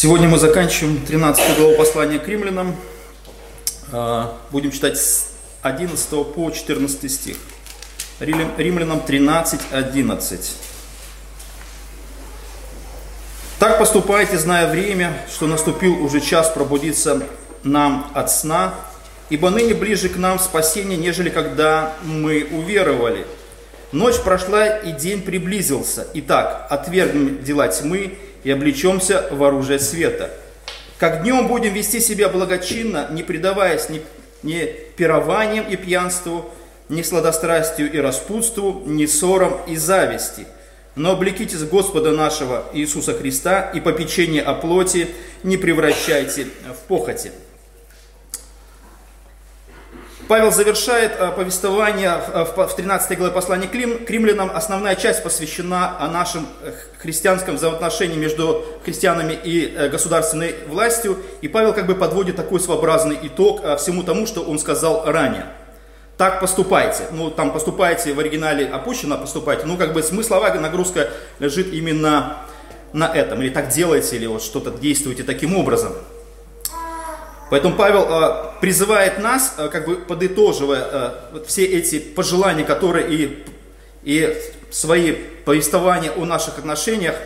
Сегодня мы заканчиваем 13 главу послания к римлянам. А, будем читать с 11 по 14 стих. Римлянам 13, 11. Так поступайте, зная время, что наступил уже час пробудиться нам от сна, ибо ныне ближе к нам спасение, нежели когда мы уверовали. Ночь прошла, и день приблизился. Итак, отвергнем дела тьмы и облечемся в оружие света. Как днем будем вести себя благочинно, не предаваясь ни, ни пированием и пьянству, ни сладострастию и распутству, ни ссорам и зависти. Но облекитесь Господа нашего Иисуса Христа и попечение о плоти не превращайте в похоти. Павел завершает э, повествование в 13 главе послания к римлянам. Основная часть посвящена э, христианском взаимоотношении между христианами и э, государственной властью. И Павел как бы подводит такой своеобразный итог всему тому, что он сказал ранее. Так поступайте. Ну, там поступайте в оригинале опущено, поступайте. Ну, как бы смысловая нагрузка лежит именно на этом. Или так делайте, или вот что-то действуйте таким образом. Поэтому Павел э, призывает нас, э, как бы подытоживая э, вот все эти пожелания, которые и, и свои повествования о наших отношениях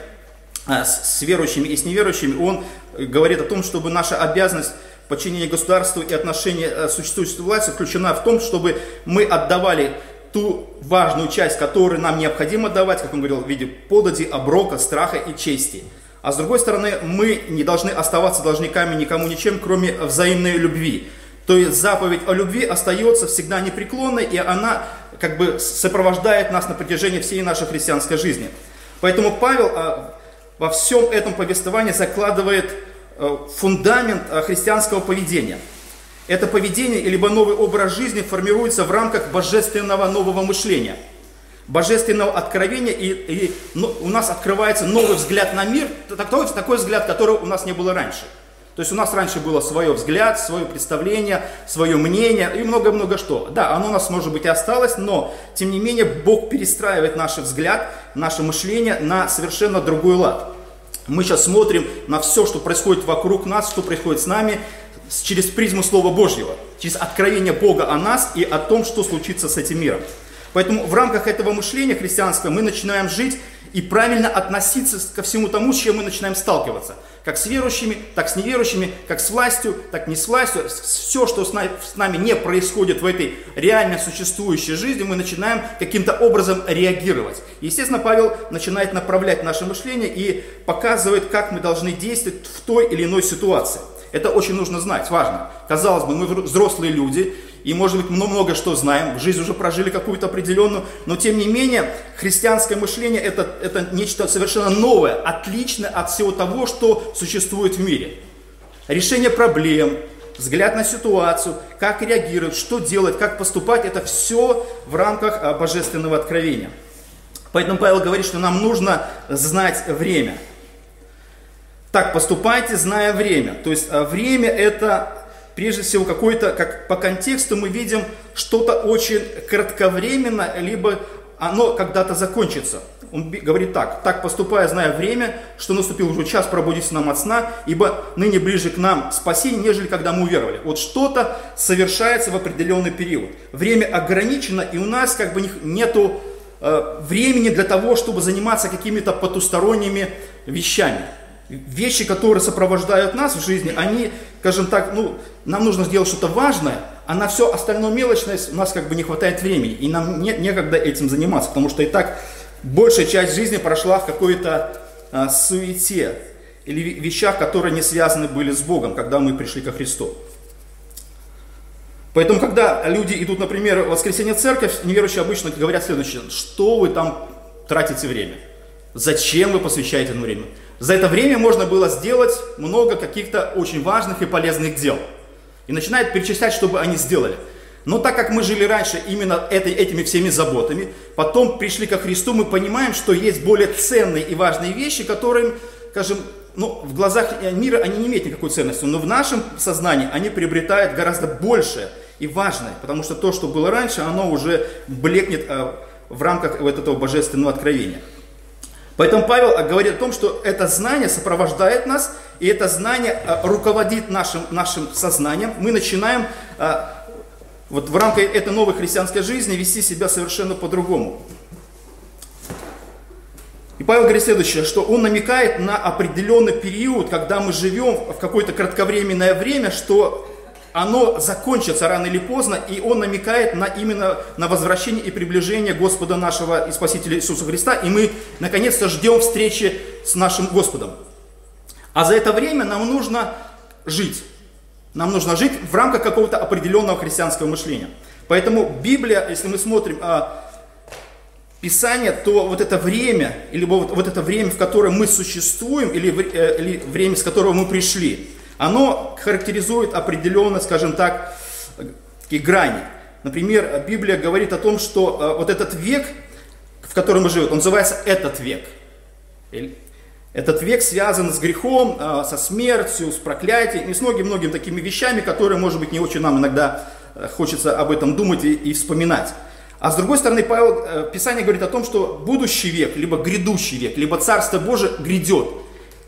э, с, с верующими и с неверующими, он говорит о том, чтобы наша обязанность подчинения государству и отношения э, существующей власти включена в том, чтобы мы отдавали ту важную часть, которую нам необходимо давать, как он говорил, в виде подати, оброка, страха и чести – а с другой стороны, мы не должны оставаться должниками никому ничем, кроме взаимной любви. То есть заповедь о любви остается всегда непреклонной, и она как бы сопровождает нас на протяжении всей нашей христианской жизни. Поэтому Павел а, во всем этом повествовании закладывает а, фундамент а, христианского поведения. Это поведение, либо новый образ жизни формируется в рамках божественного нового мышления – божественного откровения, и, и ну, у нас открывается новый взгляд на мир, такой, такой взгляд, которого у нас не было раньше. То есть у нас раньше было свое взгляд, свое представление, свое мнение и много-много что. Да, оно у нас, может быть, и осталось, но, тем не менее, Бог перестраивает наш взгляд, наше мышление на совершенно другой лад. Мы сейчас смотрим на все, что происходит вокруг нас, что происходит с нами, через призму Слова Божьего, через откровение Бога о нас и о том, что случится с этим миром. Поэтому в рамках этого мышления христианского мы начинаем жить и правильно относиться ко всему тому, с чем мы начинаем сталкиваться. Как с верующими, так с неверующими, как с властью, так не с властью. Все, что с нами не происходит в этой реально существующей жизни, мы начинаем каким-то образом реагировать. Естественно, Павел начинает направлять наше мышление и показывает, как мы должны действовать в той или иной ситуации. Это очень нужно знать, важно. Казалось бы, мы взрослые люди, и, может быть, много что знаем, жизнь уже прожили какую-то определенную, но, тем не менее, христианское мышление это, – это нечто совершенно новое, отличное от всего того, что существует в мире. Решение проблем, взгляд на ситуацию, как реагировать, что делать, как поступать – это все в рамках а, божественного откровения. Поэтому Павел говорит, что нам нужно знать время. Так поступайте, зная время. То есть а, время – это прежде всего какой-то, как по контексту мы видим что-то очень кратковременно, либо оно когда-то закончится. Он говорит так, так поступая, зная время, что наступил уже час пробудиться нам от сна, ибо ныне ближе к нам спасение, нежели когда мы уверовали. Вот что-то совершается в определенный период. Время ограничено, и у нас как бы нету э, времени для того, чтобы заниматься какими-то потусторонними вещами вещи, которые сопровождают нас в жизни, они, скажем так, ну, нам нужно сделать что-то важное, а на все остальное мелочное у нас как бы не хватает времени, и нам не, некогда этим заниматься, потому что и так большая часть жизни прошла в какой-то а, суете или вещах, которые не связаны были с Богом, когда мы пришли ко Христу. Поэтому, когда люди идут, например, в воскресенье церковь, неверующие обычно говорят следующее, что вы там тратите время? Зачем вы посвящаете этому время? За это время можно было сделать много каких-то очень важных и полезных дел. И начинает перечислять, чтобы они сделали. Но так как мы жили раньше именно этой, этими всеми заботами, потом пришли ко Христу, мы понимаем, что есть более ценные и важные вещи, которые, скажем, ну, в глазах мира они не имеют никакой ценности, но в нашем сознании они приобретают гораздо большее и важное, потому что то, что было раньше, оно уже блекнет э, в рамках вот этого божественного откровения. Поэтому Павел говорит о том, что это знание сопровождает нас, и это знание руководит нашим, нашим сознанием. Мы начинаем вот в рамках этой новой христианской жизни вести себя совершенно по-другому. И Павел говорит следующее, что он намекает на определенный период, когда мы живем в какое-то кратковременное время, что оно закончится рано или поздно, и он намекает на именно на возвращение и приближение Господа нашего и Спасителя Иисуса Христа, и мы наконец-то ждем встречи с нашим Господом. А за это время нам нужно жить. Нам нужно жить в рамках какого-то определенного христианского мышления. Поэтому Библия, если мы смотрим а, Писание, то вот это время, или вот, вот это время, в котором мы существуем, или, э, или время, с которого мы пришли, оно характеризует определенно, скажем так, такие грани. Например, Библия говорит о том, что а, вот этот век, в котором мы живем, он называется этот век. Этот век связан с грехом, а, со смертью, с проклятием и с многими-многими такими вещами, которые, может быть, не очень нам иногда э, хочется об этом думать и, и вспоминать. А с другой стороны, Павел, э, Писание говорит о том, что будущий век, либо грядущий век, либо Царство Божие грядет.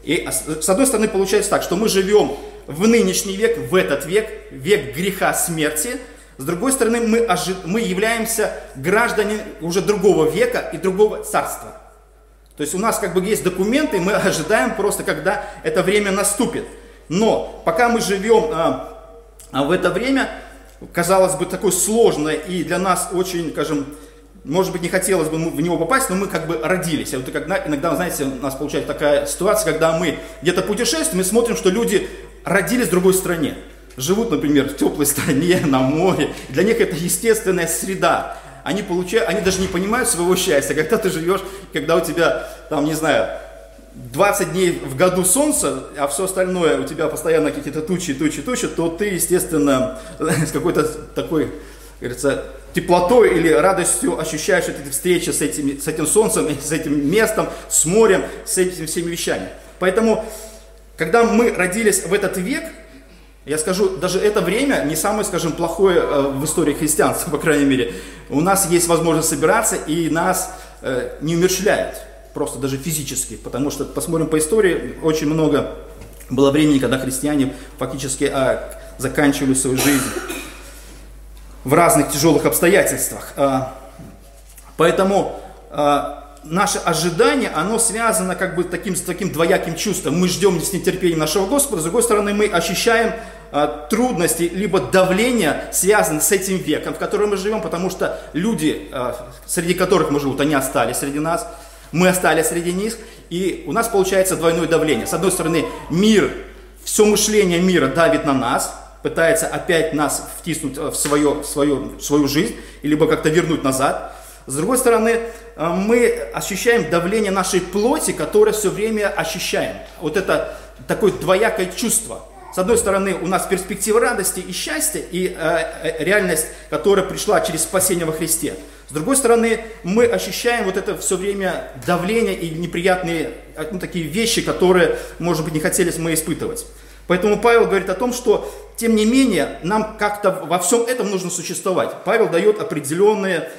И с одной стороны получается так, что мы живем в нынешний век, в этот век, век греха смерти. С другой стороны, мы, ожи... мы являемся граждане уже другого века и другого царства. То есть у нас как бы есть документы, мы ожидаем просто, когда это время наступит. Но пока мы живем а, а в это время, казалось бы, такое сложное и для нас очень, скажем, может быть, не хотелось бы в него попасть, но мы как бы родились. Вот когда, иногда, знаете, у нас получается такая ситуация, когда мы где-то путешествуем, мы смотрим, что люди родились в другой стране. Живут, например, в теплой стране, на море. Для них это естественная среда они получают, они даже не понимают своего счастья. Когда ты живешь, когда у тебя, там, не знаю, 20 дней в году солнца, а все остальное у тебя постоянно какие-то тучи, тучи, тучи, то ты, естественно, с какой-то такой, говорится, теплотой или радостью ощущаешь эти встречи с, этими, с этим солнцем, с этим местом, с морем, с этими всеми вещами. Поэтому, когда мы родились в этот век, я скажу, даже это время не самое, скажем, плохое э, в истории христианства, по крайней мере. У нас есть возможность собираться, и нас э, не умерщвляют, просто даже физически. Потому что, посмотрим по истории, очень много было времени, когда христиане фактически а, заканчивали свою жизнь в разных тяжелых обстоятельствах. А, поэтому а, наше ожидание, оно связано как бы таким, с таким двояким чувством. Мы ждем с нетерпением нашего Господа, с другой стороны мы ощущаем а, трудности, либо давление, связанное с этим веком, в котором мы живем, потому что люди, среди которых мы живем, они остались среди нас, мы остались среди них, и у нас получается двойное давление. С одной стороны, мир, все мышление мира давит на нас, пытается опять нас втиснуть в, свое, в, свою, в свою жизнь, либо как-то вернуть назад. С другой стороны, э, мы ощущаем давление нашей плоти, которое все время ощущаем. Вот это такое двоякое чувство. С одной стороны, у нас перспектива радости и счастья, и э, э, реальность, которая пришла через спасение во Христе. С другой стороны, мы ощущаем вот это все время давление и неприятные ну, такие вещи, которые, может быть, не хотели мы испытывать. Поэтому Павел говорит о том, что, тем не менее, нам как-то во всем этом нужно существовать. Павел дает определенные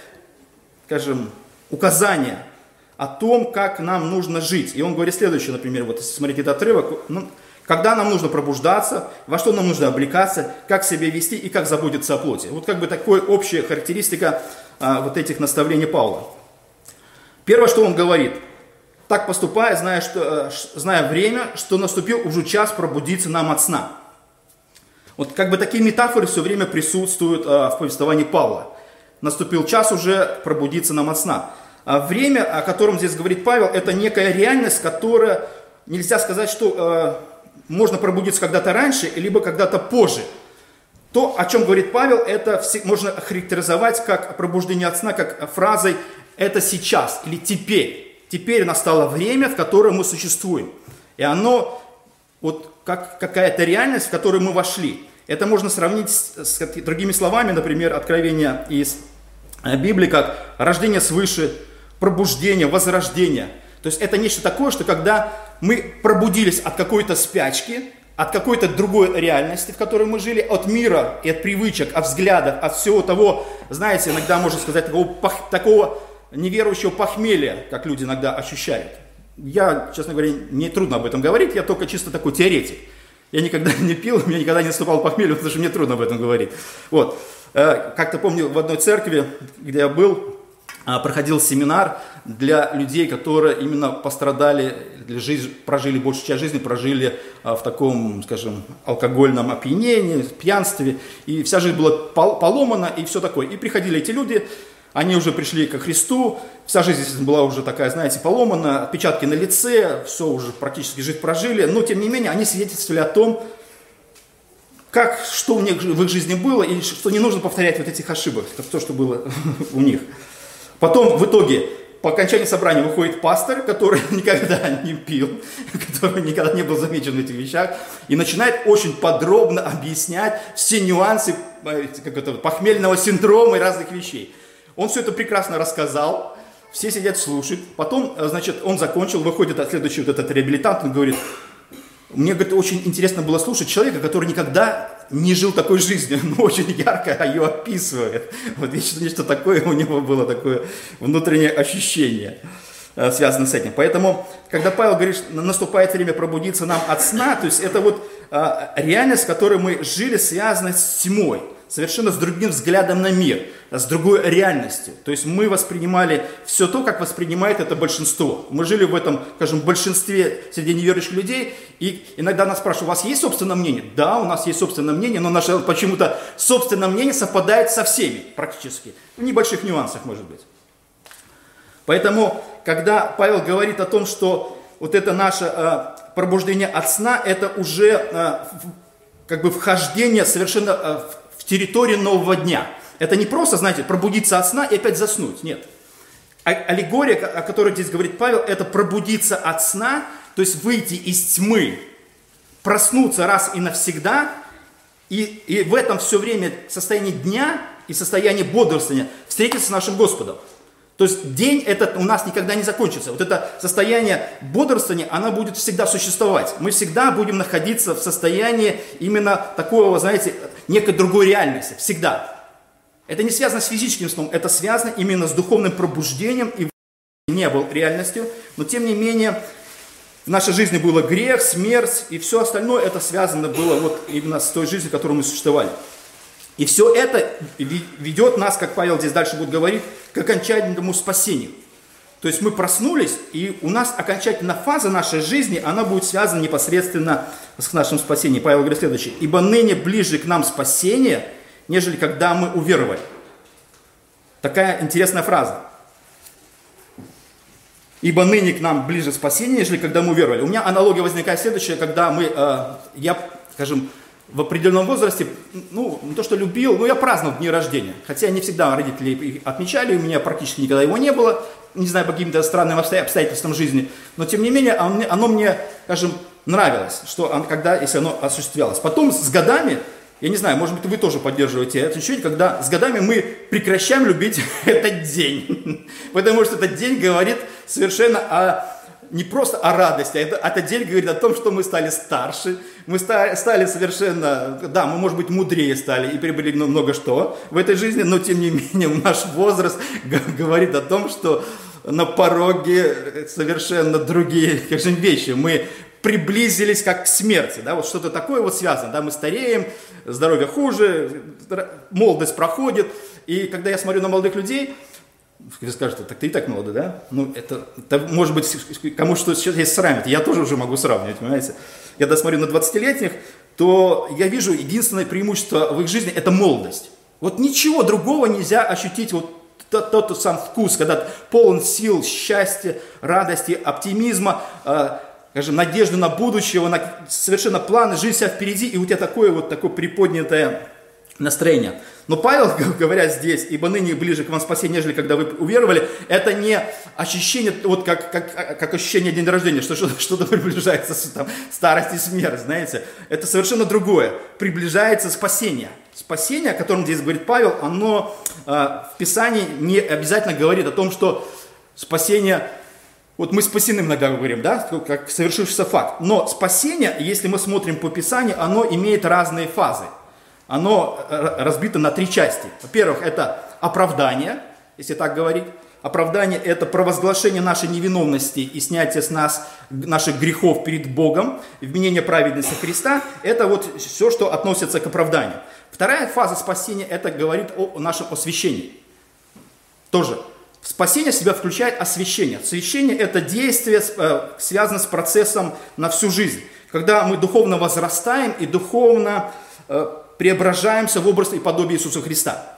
скажем, указания о том, как нам нужно жить. И он говорит следующее, например, вот если смотреть этот отрывок, ну, когда нам нужно пробуждаться, во что нам нужно облекаться, как себя вести и как заботиться о плоти. Вот как бы такая общая характеристика а, вот этих наставлений Павла. Первое, что он говорит, так поступая, зная, что, э, зная время, что наступил уже час пробудиться нам от сна. Вот как бы такие метафоры все время присутствуют а, в повествовании Павла наступил час уже пробудиться нам от сна. А время, о котором здесь говорит Павел, это некая реальность, которая нельзя сказать, что э, можно пробудиться когда-то раньше, либо когда-то позже. То, о чем говорит Павел, это можно характеризовать как пробуждение от сна, как фразой «это сейчас» или «теперь». Теперь настало время, в котором мы существуем. И оно вот как какая-то реальность, в которую мы вошли. Это можно сравнить с, с другими словами, например, откровение из Э, Библии как рождение свыше, пробуждение, возрождение. То есть это нечто такое, что когда мы пробудились от какой-то спячки, от какой-то другой реальности, в которой мы жили, от мира и от привычек, от взглядов, от всего того, знаете, иногда можно сказать, такого, такого неверующего похмелья, как люди иногда ощущают. я, честно говоря, мне трудно об этом говорить, я только чисто такой теоретик. Я никогда не пил, меня никогда не наступал похмелье, потому что мне трудно об этом говорить. Вот. Э, как-то помню, в одной церкви, где я был, а, проходил семинар для людей, которые именно пострадали, для жизнь, прожили большую часть жизни, прожили а, в таком, скажем, алкогольном опьянении, пьянстве, и вся жизнь была поломана, и все такое. И приходили эти люди, они уже пришли ко Христу, вся жизнь была уже такая, знаете, поломана, отпечатки на лице, все уже практически жизнь прожили, но тем не менее они свидетельствовали о том, как, что у них в их жизни было, и что не нужно повторять вот этих ошибок, то, что было у них. Потом в итоге по окончании собрания выходит пастор, который никогда не пил, который никогда не был замечен в этих вещах, и начинает очень подробно объяснять все нюансы э, как это, похмельного синдрома и разных вещей. Он все это прекрасно рассказал, все сидят, слушают. Потом, э, значит, он закончил, выходит от следующий вот этот реабилитант, он говорит, мне, говорит, очень интересно было слушать человека, который никогда не жил такой жизнью, но очень ярко ее описывает. Вот вечно нечто такое у него было, такое внутреннее ощущение э, связано с этим. Поэтому, когда Павел говорит, наступает время пробудиться нам от сна, то есть это вот а, реальность, в которой мы жили, связана с тьмой совершенно с другим взглядом на мир, с другой реальностью. То есть мы воспринимали все то, как воспринимает это большинство. Мы жили в этом, скажем, большинстве среди неверующих людей, и иногда нас спрашивают, у вас есть собственное мнение? Да, у нас есть собственное мнение, но наше почему-то собственное мнение совпадает со всеми практически. В небольших нюансах, может быть. Поэтому, когда Павел говорит о том, что вот это наше э, пробуждение от сна, это уже э, как бы вхождение совершенно э, территории нового дня. Это не просто, знаете, пробудиться от сна и опять заснуть. Нет. А аллегория, о которой здесь говорит Павел, это пробудиться от сна, то есть выйти из тьмы, проснуться раз и навсегда, и, и в этом все время состоянии дня и состоянии бодрствования встретиться с нашим Господом. То есть день этот у нас никогда не закончится. Вот это состояние бодрствования, оно будет всегда существовать. Мы всегда будем находиться в состоянии именно такого, знаете, некой другой реальности. Всегда. Это не связано с физическим сном, это связано именно с духовным пробуждением и не был реальностью. Но тем не менее, в нашей жизни было грех, смерть и все остальное, это связано было вот именно с той жизнью, в которой мы существовали. И все это ведет нас, как Павел здесь дальше будет говорить, к окончательному спасению. То есть мы проснулись, и у нас окончательная фаза нашей жизни, она будет связана непосредственно с нашим спасением. Павел говорит следующее. «Ибо ныне ближе к нам спасение, нежели когда мы уверовали». Такая интересная фраза. «Ибо ныне к нам ближе спасение, нежели когда мы уверовали». У меня аналогия возникает следующая, когда мы, э, я, скажем, в определенном возрасте, ну, не то что любил, но я праздновал дни рождения. Хотя не всегда родители отмечали, у меня практически никогда его не было, не знаю, по каким-то странным обстоятельствам жизни. Но, тем не менее, оно, оно мне, скажем, нравилось, что оно, когда, если оно осуществлялось. Потом с годами, я не знаю, может быть, вы тоже поддерживаете это ощущение, когда с годами мы прекращаем любить этот день. Потому что этот день говорит совершенно о не просто о радости, а это, этот день говорит о том, что мы стали старше, мы стали, стали совершенно, да, мы, может быть, мудрее стали и приобрели много что в этой жизни, но, тем не менее, наш возраст говорит о том, что на пороге совершенно другие, скажем, вещи. Мы приблизились как к смерти, да, вот что-то такое вот связано, да, мы стареем, здоровье хуже, молодость проходит, и когда я смотрю на молодых людей, вы скажете, так ты и так молодой, да? Ну, это, это может быть, кому что сейчас есть сравнивать. Я тоже уже могу сравнивать, понимаете? Когда смотрю на 20-летних, то я вижу единственное преимущество в их жизни – это молодость. Вот ничего другого нельзя ощутить вот тот, тот сам вкус, когда полон сил, счастья, радости, оптимизма, э, скажем, надежды на будущее, на совершенно планы, жизнь вся впереди, и у тебя такое вот такое приподнятое настроение. Но Павел, говоря здесь, ибо ныне ближе к вам спасение, нежели когда вы уверовали, это не ощущение, вот как, как, как ощущение день рождения, что что-то приближается, там, старость и смерть, знаете. Это совершенно другое. Приближается спасение. Спасение, о котором здесь говорит Павел, оно э, в Писании не обязательно говорит о том, что спасение вот мы спасены иногда говорим, да, как совершившийся факт. Но спасение, если мы смотрим по Писанию, оно имеет разные фазы оно разбито на три части. Во-первых, это оправдание, если так говорить. оправдание – это провозглашение нашей невиновности и снятие с нас наших грехов перед Богом, вменение праведности Христа – это вот все, что относится к оправданию. Вторая фаза спасения – это говорит о нашем освящении. Тоже. Спасение себя включает освящение. Освящение – это действие, э, связано с процессом на всю жизнь. Когда мы духовно возрастаем и духовно э, преображаемся в образ и подобие Иисуса Христа.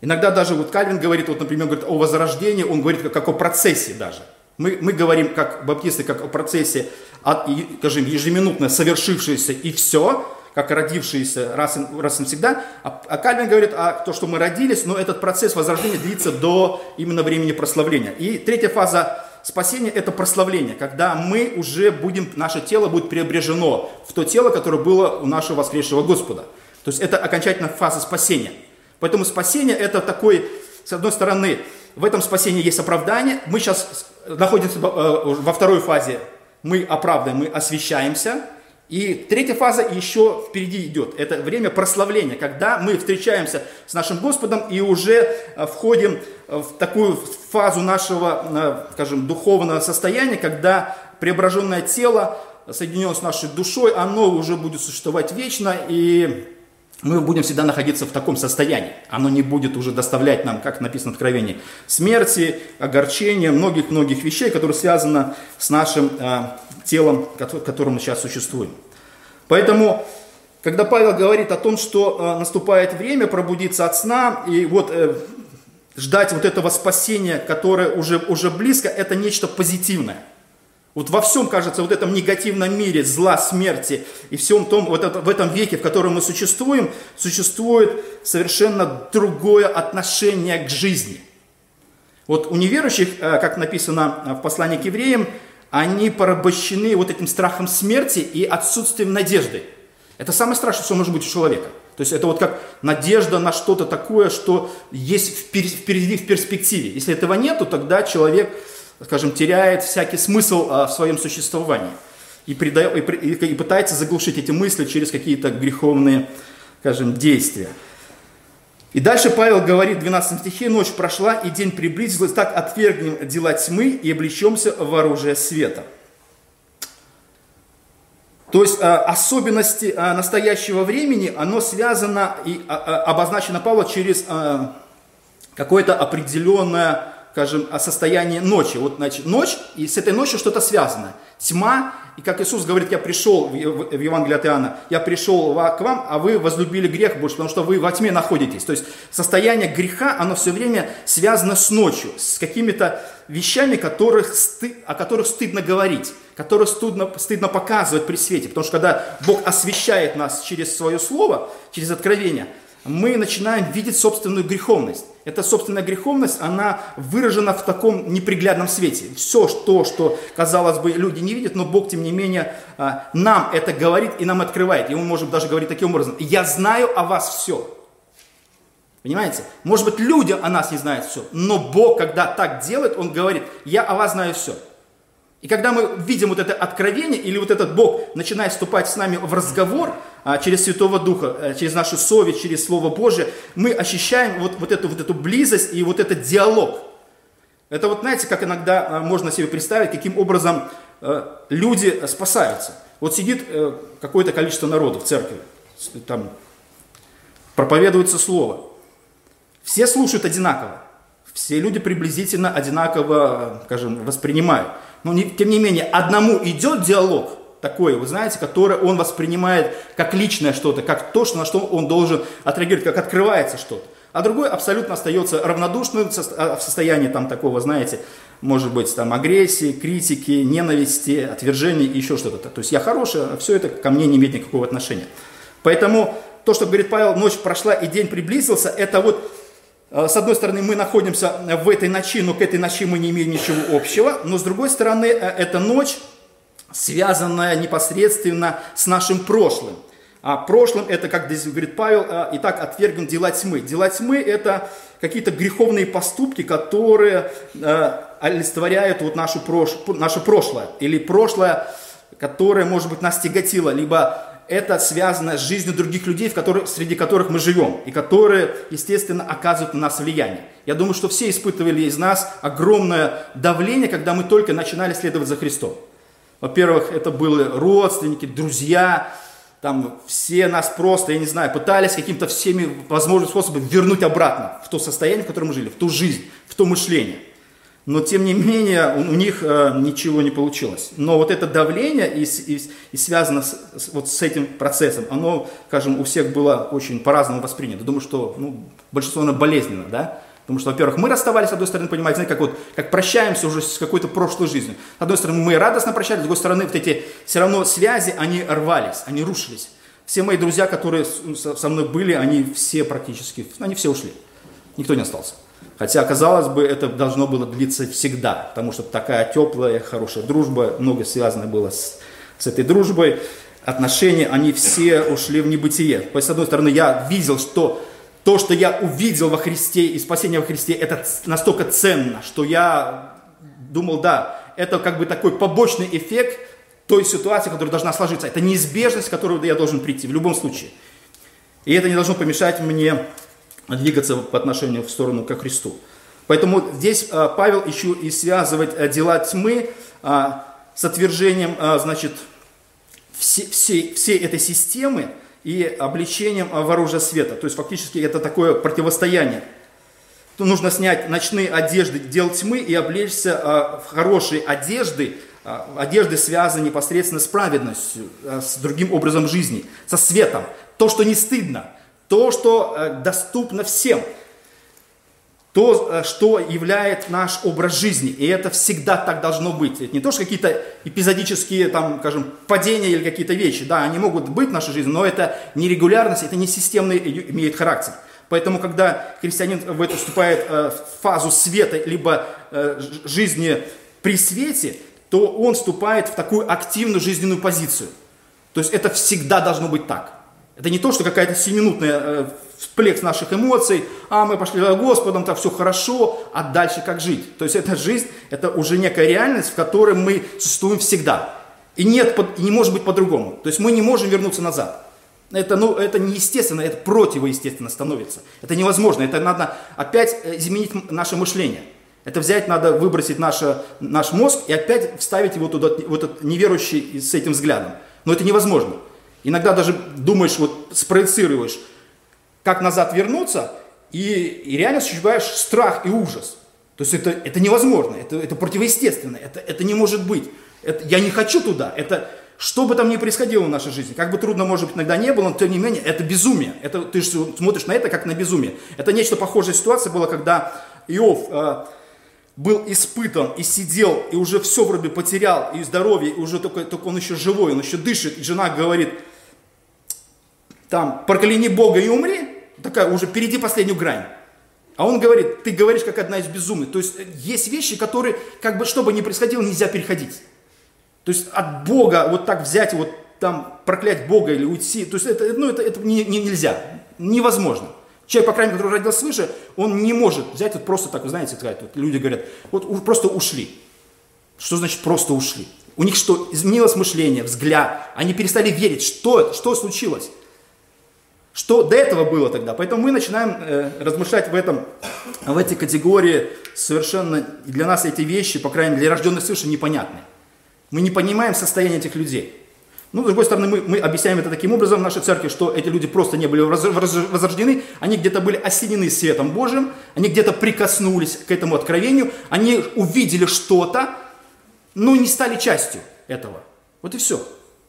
Иногда даже вот Кальвин говорит, вот, например, говорит о возрождении, он говорит как, о процессе даже. Мы, мы говорим, как баптисты, как о процессе, от, скажем, ежеминутно совершившееся и все, как родившиеся раз и, раз и всегда. А, а Кальвин говорит, а то, что мы родились, но этот процесс возрождения длится до именно времени прославления. И третья фаза спасения – это прославление, когда мы уже будем, наше тело будет преображено в то тело, которое было у нашего воскресшего Господа. То есть это окончательная фаза спасения – Поэтому спасение это такой, с одной стороны, в этом спасении есть оправдание. Мы сейчас находимся э, во второй фазе. Мы оправдаем, мы освещаемся. И третья фаза еще впереди идет. Это время прославления, когда мы встречаемся с нашим Господом и уже э, входим в такую фазу нашего, э, скажем, духовного состояния, когда преображенное тело, соединенное с нашей душой, оно уже будет существовать вечно, и мы будем всегда находиться в таком состоянии. Оно не будет уже доставлять нам, как написано в Откровении, смерти, огорчения, многих-многих вещей, которые связаны с нашим э, телом, которым мы сейчас существуем. Поэтому, когда Павел говорит о том, что э, наступает время пробудиться от сна, и вот э, ждать вот этого спасения, которое уже, уже близко, это нечто позитивное – вот во всем, кажется, вот этом негативном мире зла, смерти и всем том, вот это, в этом веке, в котором мы существуем, существует совершенно другое отношение к жизни. Вот у неверующих, э, как написано в послании к евреям, они порабощены вот этим страхом смерти и отсутствием надежды. Это самое страшное, что может быть у человека. То есть это вот как надежда на что-то такое, что есть впереди в перспективе. Если этого нету, тогда человек скажем, теряет всякий смысл а, в своем существовании и, придает, и, и пытается заглушить эти мысли через какие-то греховные, скажем, действия. И дальше Павел говорит в 12 стихе, «Ночь прошла, и день приблизился, так отвергнем дела тьмы и облечемся в оружие света». То есть а, особенности а, настоящего времени, оно связано и обозначено Павлом через какое-то определенное скажем, о состоянии ночи. Вот, значит, ночь, и с этой ночью что-то связано. Тьма, и как Иисус говорит, я пришел в Евангелии от Иоанна, я пришел к вам, а вы возлюбили грех больше, потому что вы во тьме находитесь. То есть состояние греха, оно все время связано с ночью, с какими-то вещами, которых о которых стыдно говорить, которые стыдно, стыдно показывать при свете. Потому что когда Бог освещает нас через свое слово, через откровение, мы начинаем видеть собственную греховность. Эта собственная греховность, она выражена в таком неприглядном свете. Все то, что, казалось бы, люди не видят, но Бог, тем не менее, а, нам это говорит и нам открывает. И Он может даже говорить таким образом, я знаю о вас все. Понимаете? Может быть, люди о нас не знают все, но Бог, когда так делает, Он говорит, я о вас знаю все. И когда мы видим вот это откровение, или вот этот Бог начинает вступать с нами в разговор а, через Святого Духа, а, через нашу совесть, через Слово Божие, мы ощущаем вот, вот, эту, вот эту близость и вот этот диалог. Это вот, знаете, как иногда а, можно себе представить, каким образом а, люди спасаются. Вот сидит а, какое-то количество народу в церкви, там проповедуется Слово. Все слушают одинаково. Все люди приблизительно одинаково, скажем, воспринимают. Но не, тем не менее, одному идет диалог такой, вы знаете, который он воспринимает как личное что-то, как то, что, на что он должен отреагировать, как открывается что-то. А другой абсолютно остается равнодушным а, в состоянии там такого, знаете, может быть, там агрессии, критики, ненависти, отвержения и еще что-то. То есть я хороший, а все это ко мне не имеет никакого отношения. Поэтому то, что говорит Павел, ночь прошла и день приблизился, это вот с одной стороны, мы находимся в этой ночи, но к этой ночи мы не имеем ничего общего. Но с другой стороны, э, эта ночь, связанная непосредственно с нашим прошлым. А прошлым это, как говорит Павел, э, и так отвергнем дела тьмы. Дела тьмы это какие-то греховные поступки, которые олицетворяют вот нашу прош... наше прошлое. Или прошлое, которое, может быть, нас тяготило. Либо это связано с жизнью других людей, в которых, среди которых мы живем, и которые, естественно, оказывают на нас влияние. Я думаю, что все испытывали из нас огромное давление, когда мы только начинали следовать за Христом. Во-первых, это были родственники, друзья, там все нас просто, я не знаю, пытались каким-то всеми возможными способами вернуть обратно в то состояние, в котором мы жили, в ту жизнь, в то мышление. Но тем не менее у, них э, ничего не получилось. Но вот это давление и, и, и связано с, с, вот с этим процессом, оно, скажем, у всех было очень по-разному воспринято. Думаю, что ну, большинство оно болезненно, да? Потому что, во-первых, мы расставались, с одной стороны, понимаете, знаете, как вот, как прощаемся уже с какой-то прошлой жизнью. С одной стороны, мы радостно прощались, с другой стороны, вот эти все равно связи, они рвались, они рушились. Все мои друзья, которые со мной были, они все практически, они все ушли. Никто не остался. Хотя, казалось бы, это должно было длиться всегда, потому что такая теплая, хорошая дружба, много связано было с, с этой дружбой. Отношения, они все ушли в небытие. То есть, с одной стороны, я видел, что то, что я увидел во Христе и спасение во Христе, это настолько ценно, что я думал, да, это как бы такой побочный эффект той ситуации, которая должна сложиться. Это неизбежность, к которой я должен прийти в любом случае. И это не должно помешать мне двигаться по отношению в сторону ко Христу. Поэтому здесь а, Павел еще и связывает а, дела тьмы а, с отвержением, значит, всей, всей, всей этой системы, и обличением в света. То есть фактически это такое противостояние. То нужно снять ночные одежды дел тьмы и облечься а, в хорошие одежды, а, одежды связаны непосредственно с праведностью, а, с другим образом жизни, со светом. То, что не стыдно, то, что э, доступно всем – то, э, что являет наш образ жизни. И это всегда так должно быть. Это не то, что какие-то эпизодические, там, скажем, падения или какие-то вещи. Да, они могут быть в нашей жизни, но это не регулярность, это не системный имеет характер. Поэтому, когда христианин в это вступает э, в фазу света, либо э, жизни при свете, то он вступает в такую активную жизненную позицию. То есть это всегда должно быть так. Это не то, что какая-то семинутная всплеск наших эмоций, а мы пошли за Господом, так все хорошо, а дальше как жить? То есть эта жизнь, это уже некая реальность, в которой мы существуем всегда. И, нет, не может быть по-другому. То есть мы не можем вернуться назад. Это, ну, это неестественно, это противоестественно становится. Это невозможно. Это надо опять э, изменить наше мышление. Это взять, надо выбросить наше, наш мозг и опять вставить его туда, вот этот неверующий с этим взглядом. Но это невозможно. Иногда даже думаешь, вот спроецируешь, как назад вернуться, и, и реально ощущаешь страх и ужас. То есть это, это невозможно, это, это противоестественно, это, это не может быть. Это, я не хочу туда. Это, что бы там ни происходило в нашей жизни, как бы трудно, может быть, иногда не было, но тем не менее, это безумие. Это, ты же смотришь на это как на безумие. Это нечто похожая ситуация была, когда Иов э, был испытан и сидел, и уже все вроде потерял, и здоровье, и уже только, только он еще живой, он еще дышит, и жена говорит, там, прокляни Бога и умри, такая уже впереди последнюю грань. А он говорит, ты говоришь как одна из безумных. То есть э, есть вещи, которые, как бы что бы ни происходило, нельзя переходить. То есть от Бога вот так взять, вот там проклять Бога или уйти, то есть это, ну, это, это не, не, нельзя, невозможно. Человек, по крайней мере, который родился свыше, он не может взять вот просто так, знаете, сказать, вот люди говорят, вот просто ушли. Что значит просто ушли? У них что, изменилось мышление, взгляд, они перестали верить, что, что случилось? Что до этого было тогда? Поэтому мы начинаем э, размышлять в этом, в этой категории совершенно для нас эти вещи, по крайней мере, для рожденных свыше непонятны. Мы не понимаем состояние этих людей. Ну, с другой стороны, мы, мы объясняем это таким образом в нашей церкви, что эти люди просто не были возрождены, они где-то были осенены светом Божьим, они где-то прикоснулись к этому откровению, они увидели что-то, но не стали частью этого. Вот и все.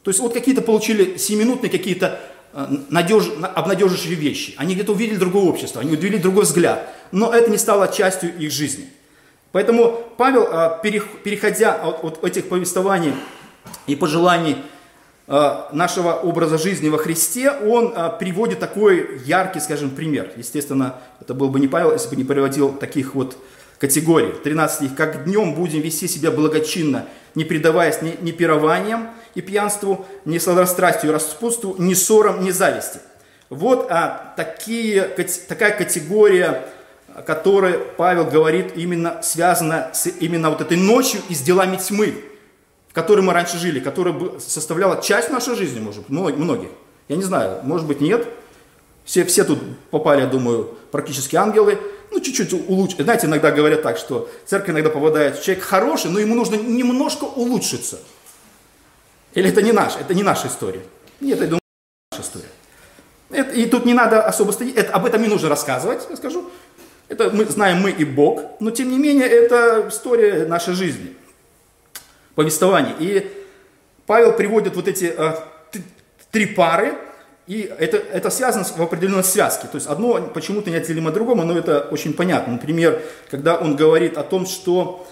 То есть вот какие-то получили семиминутные какие-то надеж, обнадеживающие вещи. Они где-то увидели другое общество, они увидели другой взгляд. Но это не стало частью их жизни. Поэтому Павел, э, переходя от этих повествований и пожеланий э, нашего образа жизни во Христе, он приводит такой яркий, скажем, пример. Естественно, это был бы не Павел, если бы не приводил таких вот категорий. 13 стих. «Как днем будем вести себя благочинно, не предаваясь ни, ни пированиям и пьянству, ни сладострастию и распутству, ни ссорам, ни зависти». Вот а, такие, такая категория, о которой Павел говорит, именно связана с именно вот этой ночью и с делами тьмы. в которой мы раньше жили, которая составляла часть нашей жизни, может быть, многих. Я не знаю, может быть, нет. Все, все тут попали, я думаю, практически ангелы. Ну, чуть-чуть улучшить. Знаете, иногда говорят так, что церковь иногда попадает, человек хороший, но ему нужно немножко улучшиться. Или это не наш, это не наша история. Нет, я думаю, это наша история. Это, и тут не надо особо стоять, это, об этом не нужно рассказывать, я скажу. Это мы знаем мы и Бог, но тем не менее это история нашей жизни, повествование. И Павел приводит вот эти э, три пары, и это, это связано в определенной связке. То есть одно почему-то неотделимо от другого, но это очень понятно. Например, когда он говорит о том, что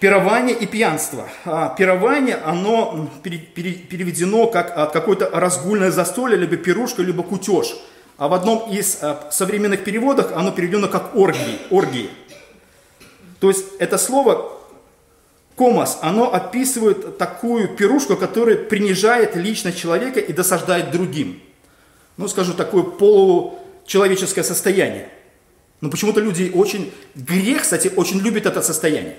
пирование и пьянство. А пирование, оно переведено как от какой-то разгульное застолье, либо пирушка, либо кутеж. А в одном из а, современных переводов оно переведено как оргии. оргии. То есть это слово Комас, оно описывает такую пирушку, которая принижает личность человека и досаждает другим. Ну, скажу, такое получеловеческое состояние. Но почему-то люди очень, грех, кстати, очень любит это состояние.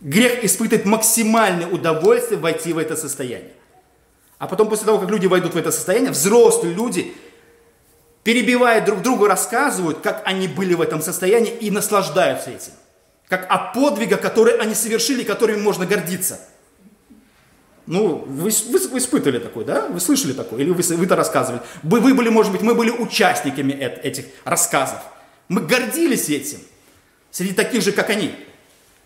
Грех испытывает максимальное удовольствие войти в это состояние. А потом, после того, как люди войдут в это состояние, взрослые люди, перебивая друг друга, рассказывают, как они были в этом состоянии и наслаждаются этим как о подвигах, которые они совершили, которыми можно гордиться. Ну, вы, вы, вы испытывали такое, да? Вы слышали такое? Или вы, вы это рассказывали? Вы, вы были, может быть, мы были участниками этих рассказов. Мы гордились этим. Среди таких же, как они.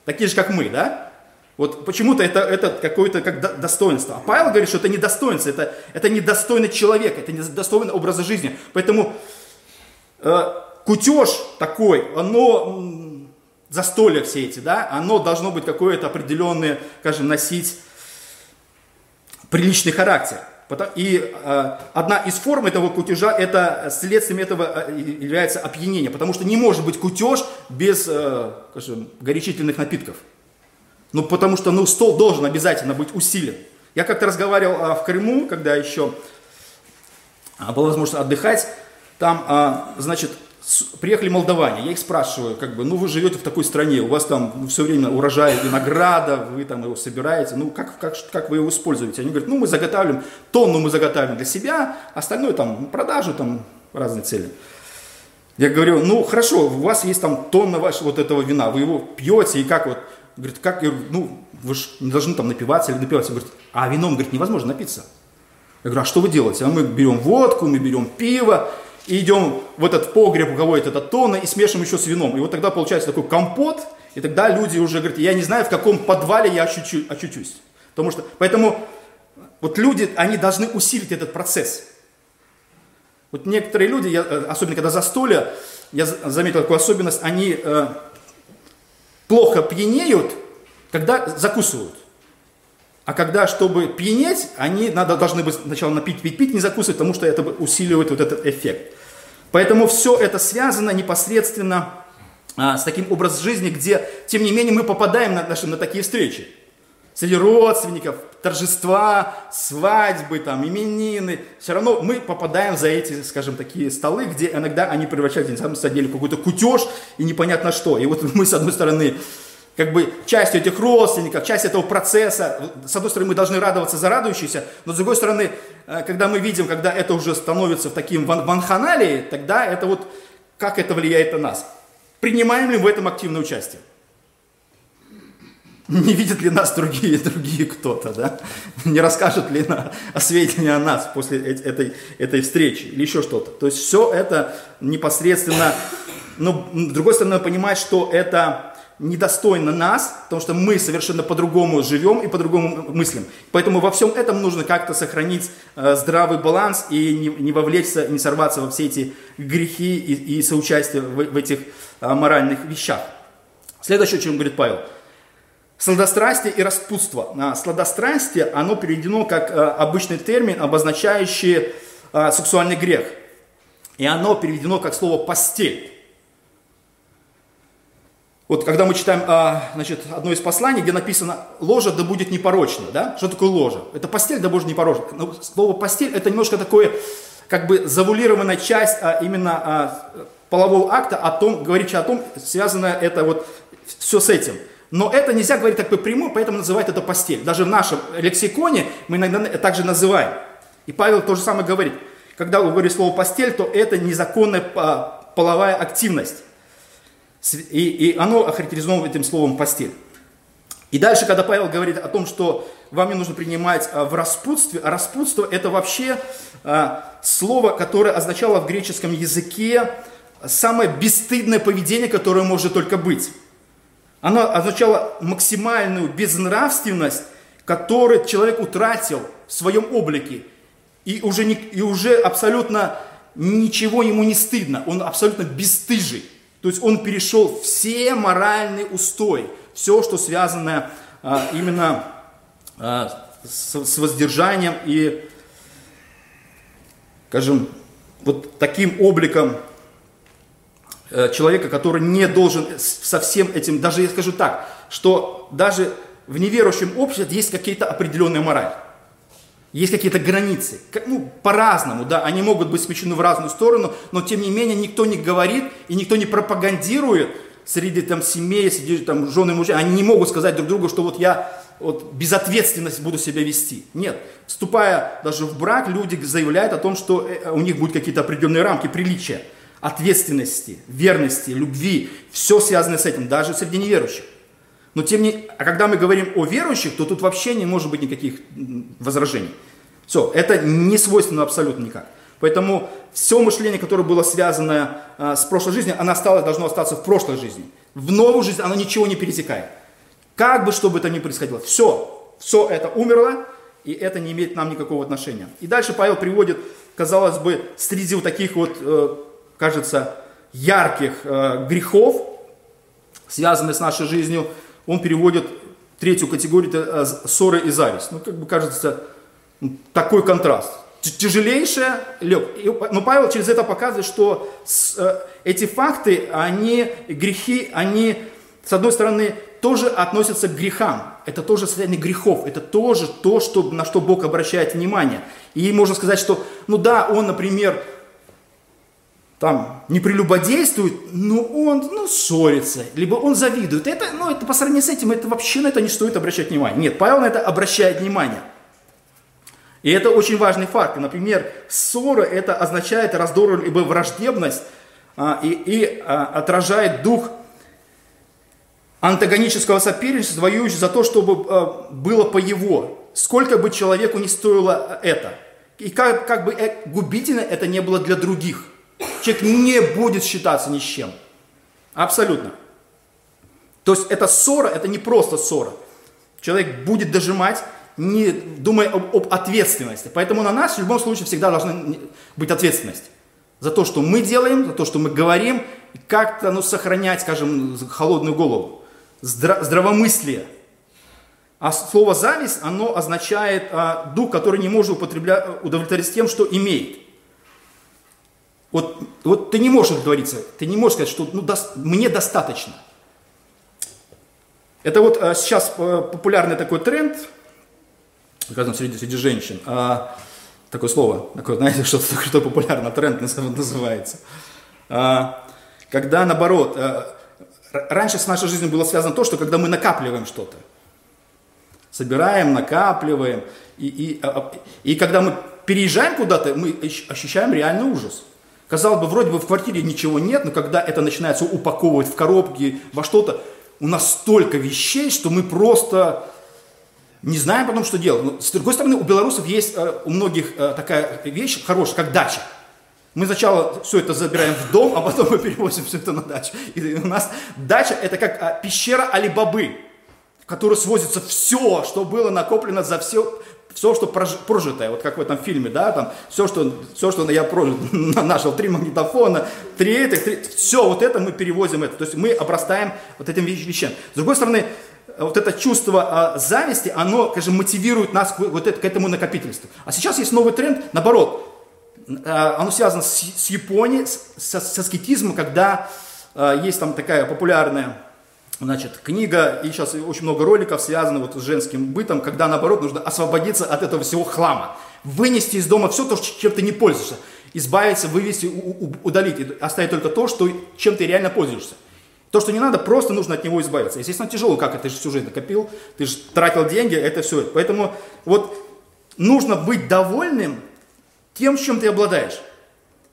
Такие же, как мы, да? Вот почему-то это, это какое-то как достоинство. А Павел говорит, что это не достоинство, это, это недостойный человек, это недостойный образ жизни. Поэтому э, кутеж такой, оно застолья все эти, да, оно должно быть какое-то определенное, скажем, носить приличный характер. И э, одна из форм этого кутежа, это следствием этого э, является опьянение, потому что не может быть кутеж без, э, скажем, горячительных напитков. Ну, потому что, ну, стол должен обязательно быть усилен. Я как-то разговаривал в Крыму, когда еще была возможность отдыхать, там, значит, приехали молдаване, я их спрашиваю, как бы, ну вы живете в такой стране, у вас там все время урожай винограда, вы там его собираете, ну как, как, как вы его используете? Они говорят, ну мы заготавливаем, тонну мы заготавливаем для себя, остальное там продажу, там разные цели. Я говорю, ну хорошо, у вас есть там тонна вашего вот этого вина, вы его пьете и как вот, говорит, как, ну вы же не должны там напиваться или напиваться. Говорит, а вином, говорит, невозможно напиться. Я говорю, а что вы делаете? А мы берем водку, мы берем пиво, и идем в этот погреб, у кого это, это тонна, и смешиваем еще с вином. И вот тогда получается такой компот, и тогда люди уже говорят, я не знаю, в каком подвале я очучу, очутюсь. Потому что, поэтому вот люди, они должны усилить этот процесс. Вот некоторые люди, я, э, особенно когда застолье, я заметил такую особенность, они э, плохо пьянеют, когда закусывают. А когда, чтобы пьянеть, они надо, должны быть сначала напить, пить, пить, не закусывать, потому что это усиливает вот этот эффект. Поэтому все это связано непосредственно а, с таким образом жизни, где, тем не менее, мы попадаем на, на, на такие встречи. Среди родственников, торжества, свадьбы, там, именины. Все равно мы попадаем за эти, скажем, такие столы, где иногда они превращаются, на самом деле, какой-то кутеж и непонятно что. И вот мы, с одной стороны, как бы частью этих родственников, часть этого процесса. С одной стороны, мы должны радоваться за радующихся, но с другой стороны, э, когда мы видим, когда это уже становится в таким ванханалии, тогда это вот, как это влияет на нас. Принимаем ли в этом активное участие? Не видят ли нас другие, другие кто-то, да? Не расскажут ли на, о сведении о нас после этой, этой встречи или еще что-то. То есть все это непосредственно, но с другой стороны, понимать, что это недостойно нас, потому что мы совершенно по-другому живем и по-другому мыслим. Поэтому во всем этом нужно как-то сохранить э, здравый баланс и не, не вовлечься, не сорваться во все эти грехи и, и соучастие в, в этих э, моральных вещах. Следующее, о чем говорит Павел. Сладострастие и распутство. А, сладострастие, оно переведено как э, обычный термин, обозначающий сексуальный грех. И оно переведено как слово «постель». Вот когда мы читаем а, значит, одно из посланий, где написано «ложа да будет непорочна», да? Что такое ложа? Это постель да будет непорочна. Но слово «постель» это немножко такое, как бы завулированная часть а, именно а, полового акта, о том, говорящая о том, связано это вот все с этим. Но это нельзя говорить так прямую, поэтому называют это постель. Даже в нашем лексиконе мы иногда также называем. И Павел то же самое говорит. Когда он говорит слово постель, то это незаконная половая активность. И, и оно охарактеризовано этим словом постель. И дальше, когда Павел говорит о том, что вам не нужно принимать а, в распутстве, а распутство это вообще а, слово, которое означало в греческом языке самое бесстыдное поведение, которое может только быть. Оно означало максимальную безнравственность, которую человек утратил в своем облике. И уже, не, и уже абсолютно ничего ему не стыдно. Он абсолютно бесстыжий. То есть он перешел все моральные устои, все, что связано а, именно а, с, с воздержанием и, скажем, вот таким обликом э, человека, который не должен со всем этим, даже я скажу так, что даже в неверующем обществе есть какие-то определенные мораль. Есть какие-то границы, ну, по-разному, да, они могут быть смещены в разную сторону, но тем не менее никто не говорит и никто не пропагандирует среди там семей, среди там жены и мужей, они не могут сказать друг другу, что вот я вот безответственность буду себя вести. Нет, вступая даже в брак, люди заявляют о том, что э, у них будут какие-то определенные рамки приличия, ответственности, верности, любви, все связано с этим, даже среди неверующих. Но тем не а когда мы говорим о верующих, то тут вообще не может быть никаких возражений. Все, это не свойственно абсолютно никак. Поэтому все мышление, которое было связано а, с прошлой жизнью, оно осталось, должно остаться в прошлой жизни. В новую жизнь оно ничего не перетекает. Как бы что бы это ни происходило, все, все это умерло, и это не имеет нам никакого отношения. И дальше Павел приводит, казалось бы, среди вот таких вот, э, кажется, ярких э, грехов, связанных с нашей жизнью, он переводит третью категорию, это э, ссоры и зависть. Ну, как бы кажется, такой контраст. Тяжелейшее, лег. Но Павел через это показывает, что э, эти факты, они, грехи, они, с одной стороны, тоже относятся к грехам. Это тоже состояние грехов. Это тоже то, что, на что Бог обращает внимание. И можно сказать, что, ну да, он, например, там не прелюбодействует, но он ну, ссорится, либо он завидует. Это, ну, это по сравнению с этим, это вообще на это не стоит обращать внимание. Нет, Павел на это обращает внимание. И это очень важный факт. Например, ссора это означает раздор либо враждебность а, и, и а, отражает дух антагонического соперничества, воюющего за то, чтобы а, было по его. Сколько бы человеку не стоило это. И как, как бы э, губительно это не было для других – человек не будет считаться ни с чем. Абсолютно. То есть это ссора, это не просто ссора. Человек будет дожимать, не думая об, об ответственности. Поэтому на нас в любом случае всегда должна быть ответственность. За то, что мы делаем, за то, что мы говорим, как-то ну, сохранять, скажем, холодную голову, здра- здравомыслие. А слово зависть, оно означает а, дух, который не может употреблять, удовлетворить тем, что имеет. Вот, вот ты не можешь удовлетвориться, ты не можешь сказать, что ну, до, мне достаточно. Это вот а, сейчас а, популярный такой тренд, скажем, среди, среди женщин. А, такое слово, такое, знаете, что, что популярно, тренд называется. А, когда наоборот, а, раньше с нашей жизнью было связано то, что когда мы накапливаем что-то, собираем, накапливаем, и, и, а, и когда мы переезжаем куда-то, мы ощущаем реальный ужас. Казалось бы, вроде бы в квартире ничего нет, но когда это начинается упаковывать в коробки, во что-то, у нас столько вещей, что мы просто не знаем потом, что делать. Но, с другой стороны, у белорусов есть э, у многих э, такая вещь хорошая, как дача. Мы сначала все это забираем в дом, а потом мы перевозим все это на дачу. И у нас дача это как а, пещера Алибабы, в которой свозится все, что было накоплено за все, все, что прожитое, вот как в этом фильме, да, там, все, что, все, что я прожил, нашел три магнитофона, три этих, три, все вот это мы перевозим это, то есть мы обрастаем вот этим вещам. С другой стороны, вот это чувство э, зависти, оно, конечно, мотивирует нас к, вот это, к этому накопительству. А сейчас есть новый тренд, наоборот, э, оно связано с, с Японией, с, с, с аскетизмом, когда э, есть там такая популярная Значит, книга, и сейчас очень много роликов связано вот с женским бытом, когда, наоборот, нужно освободиться от этого всего хлама. Вынести из дома все то, чем ты не пользуешься. Избавиться, вывести, удалить. Оставить только то, что, чем ты реально пользуешься. То, что не надо, просто нужно от него избавиться. Естественно, тяжело, как это, ты же всю жизнь накопил, ты же тратил деньги, это все. Поэтому вот нужно быть довольным тем, чем ты обладаешь.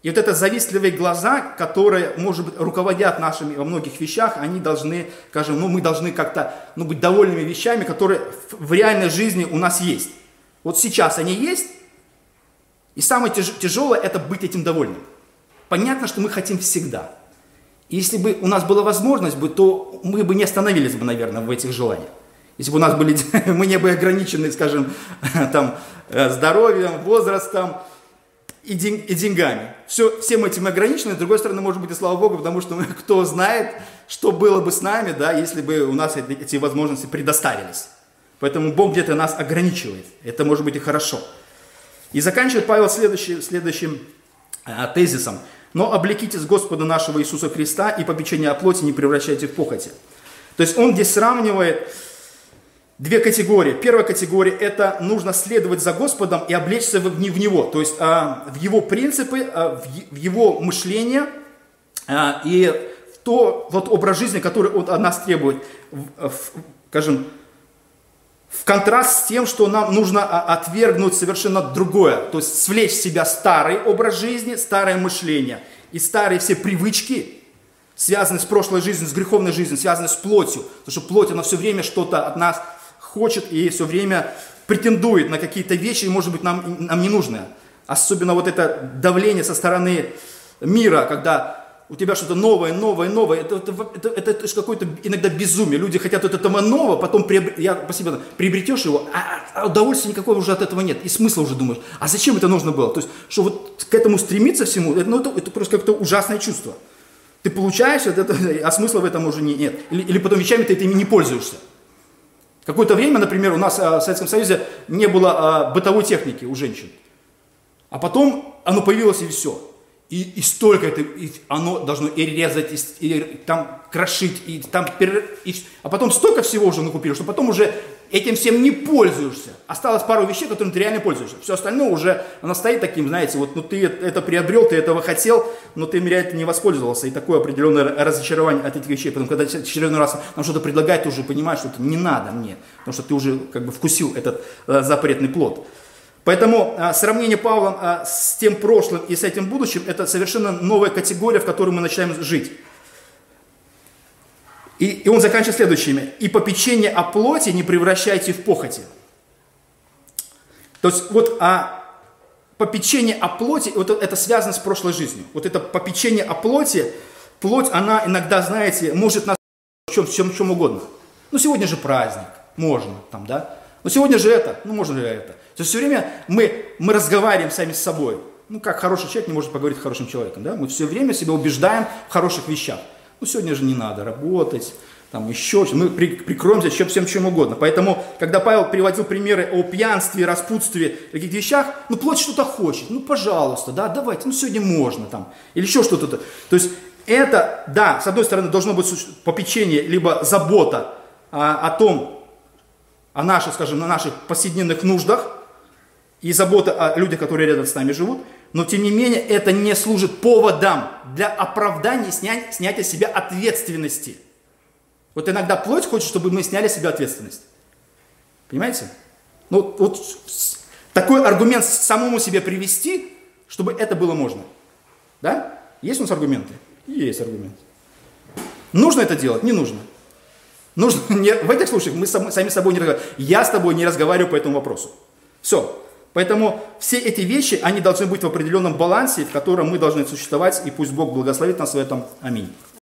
И вот это завистливые глаза, которые, может быть, руководят нашими во многих вещах, они должны, скажем, ну мы должны как-то ну, быть довольными вещами, которые в реальной жизни у нас есть. Вот сейчас они есть, и самое тяжелое это быть этим довольным. Понятно, что мы хотим всегда. И если бы у нас была возможность, бы, то мы бы не остановились бы, наверное, в этих желаниях. Если бы у нас были, мы не были ограничены, скажем, там, э, здоровьем, возрастом, и, день, и деньгами. Все, всем этим ограничено, с другой стороны, может быть, и слава Богу, потому что кто знает, что было бы с нами, да, если бы у нас эти, эти возможности предоставились. Поэтому Бог где-то нас ограничивает. Это может быть и хорошо. И заканчивает Павел следующим, следующим а, тезисом. «Но облекитесь Господа нашего Иисуса Христа и попечение о плоти не превращайте в похоти». То есть он здесь сравнивает две категории. Первая категория – это нужно следовать за Господом и облечься в, в Него, то есть а, в Его принципы, а, в, в Его мышление а, и в то вот образ жизни, который Он от нас требует, в, в, скажем, в контраст с тем, что нам нужно а, отвергнуть совершенно другое, то есть свлечь в себя старый образ жизни, старое мышление и старые все привычки, связанные с прошлой жизнью, с греховной жизнью, связанные с плотью, потому что плоть, она все время что-то от нас хочет и все время претендует на какие-то вещи, может быть, нам, нам не нужны. Особенно вот это давление со стороны мира, когда у тебя что-то новое, новое, новое, это, это, это, это, это какое-то иногда безумие. Люди хотят вот этого нового, потом приобр... я по себе приобретешь его, а, а удовольствия никакого уже от этого нет. И смысла уже думаешь, а зачем это нужно было? То есть, что вот к этому стремиться всему, это, ну, это, это просто как-то ужасное чувство. Ты получаешь это, а смысла в этом уже нет. Или, или потом вещами ты этими не пользуешься. Какое-то время, например, у нас а, в Советском Союзе не было а, бытовой техники у женщин. А потом оно появилось и все. И, и столько это, и оно должно и резать, и, и там крошить, и там, и, а потом столько всего уже накупили, что потом уже этим всем не пользуешься. Осталось пару вещей, которыми ты реально пользуешься. Все остальное уже, оно стоит таким, знаете, вот, ну ты это приобрел, ты этого хотел, но ты реально не воспользовался. И такое определенное разочарование от этих вещей. Потом, когда очередной раз нам что-то предлагают, ты уже понимаешь, что это не надо мне, потому что ты уже как бы вкусил этот э, запретный плод. Поэтому а, сравнение Павла а, с тем прошлым и с этим будущим – это совершенно новая категория, в которой мы начинаем жить. И, и он заканчивает следующими. «И попечение о плоти не превращайте в похоти». То есть вот а, попечение о плоти, вот это связано с прошлой жизнью. Вот это попечение о плоти, плоть, она иногда, знаете, может нас в чем, в чем, в чем угодно. Ну, сегодня же праздник, можно, там, да. Но сегодня же это, ну, можно ли это. То есть все время мы, мы разговариваем сами с собой. Ну, как хороший человек не может поговорить с хорошим человеком, да? Мы все время себя убеждаем в хороших вещах. Ну, сегодня же не надо работать, там еще мы при, прикроемся чем, всем чем угодно. Поэтому, когда Павел приводил примеры о пьянстве, распутстве, каких вещах, ну, плоть что-то хочет, ну, пожалуйста, да, давайте, ну, сегодня можно там, или еще что-то. То есть, это, да, с одной стороны, должно быть попечение, либо забота а, о том, о наших, скажем, на наших повседневных нуждах, и забота о людях, которые рядом с нами живут, но тем не менее это не служит поводом для оправдания снять, снятия себя ответственности. Вот иногда плоть хочет, чтобы мы сняли себя ответственность. Понимаете? Ну вот такой аргумент самому себе привести, чтобы это было можно. Да? Есть у нас аргументы? Есть аргументы. Нужно это делать? Не нужно. Нужно не, в этих случаях мы сами, с собой не разговариваем. Я с тобой не разговариваю по этому вопросу. Все. Поэтому все эти вещи, они должны быть в определенном балансе, в котором мы должны существовать, и пусть Бог благословит нас в этом. Аминь.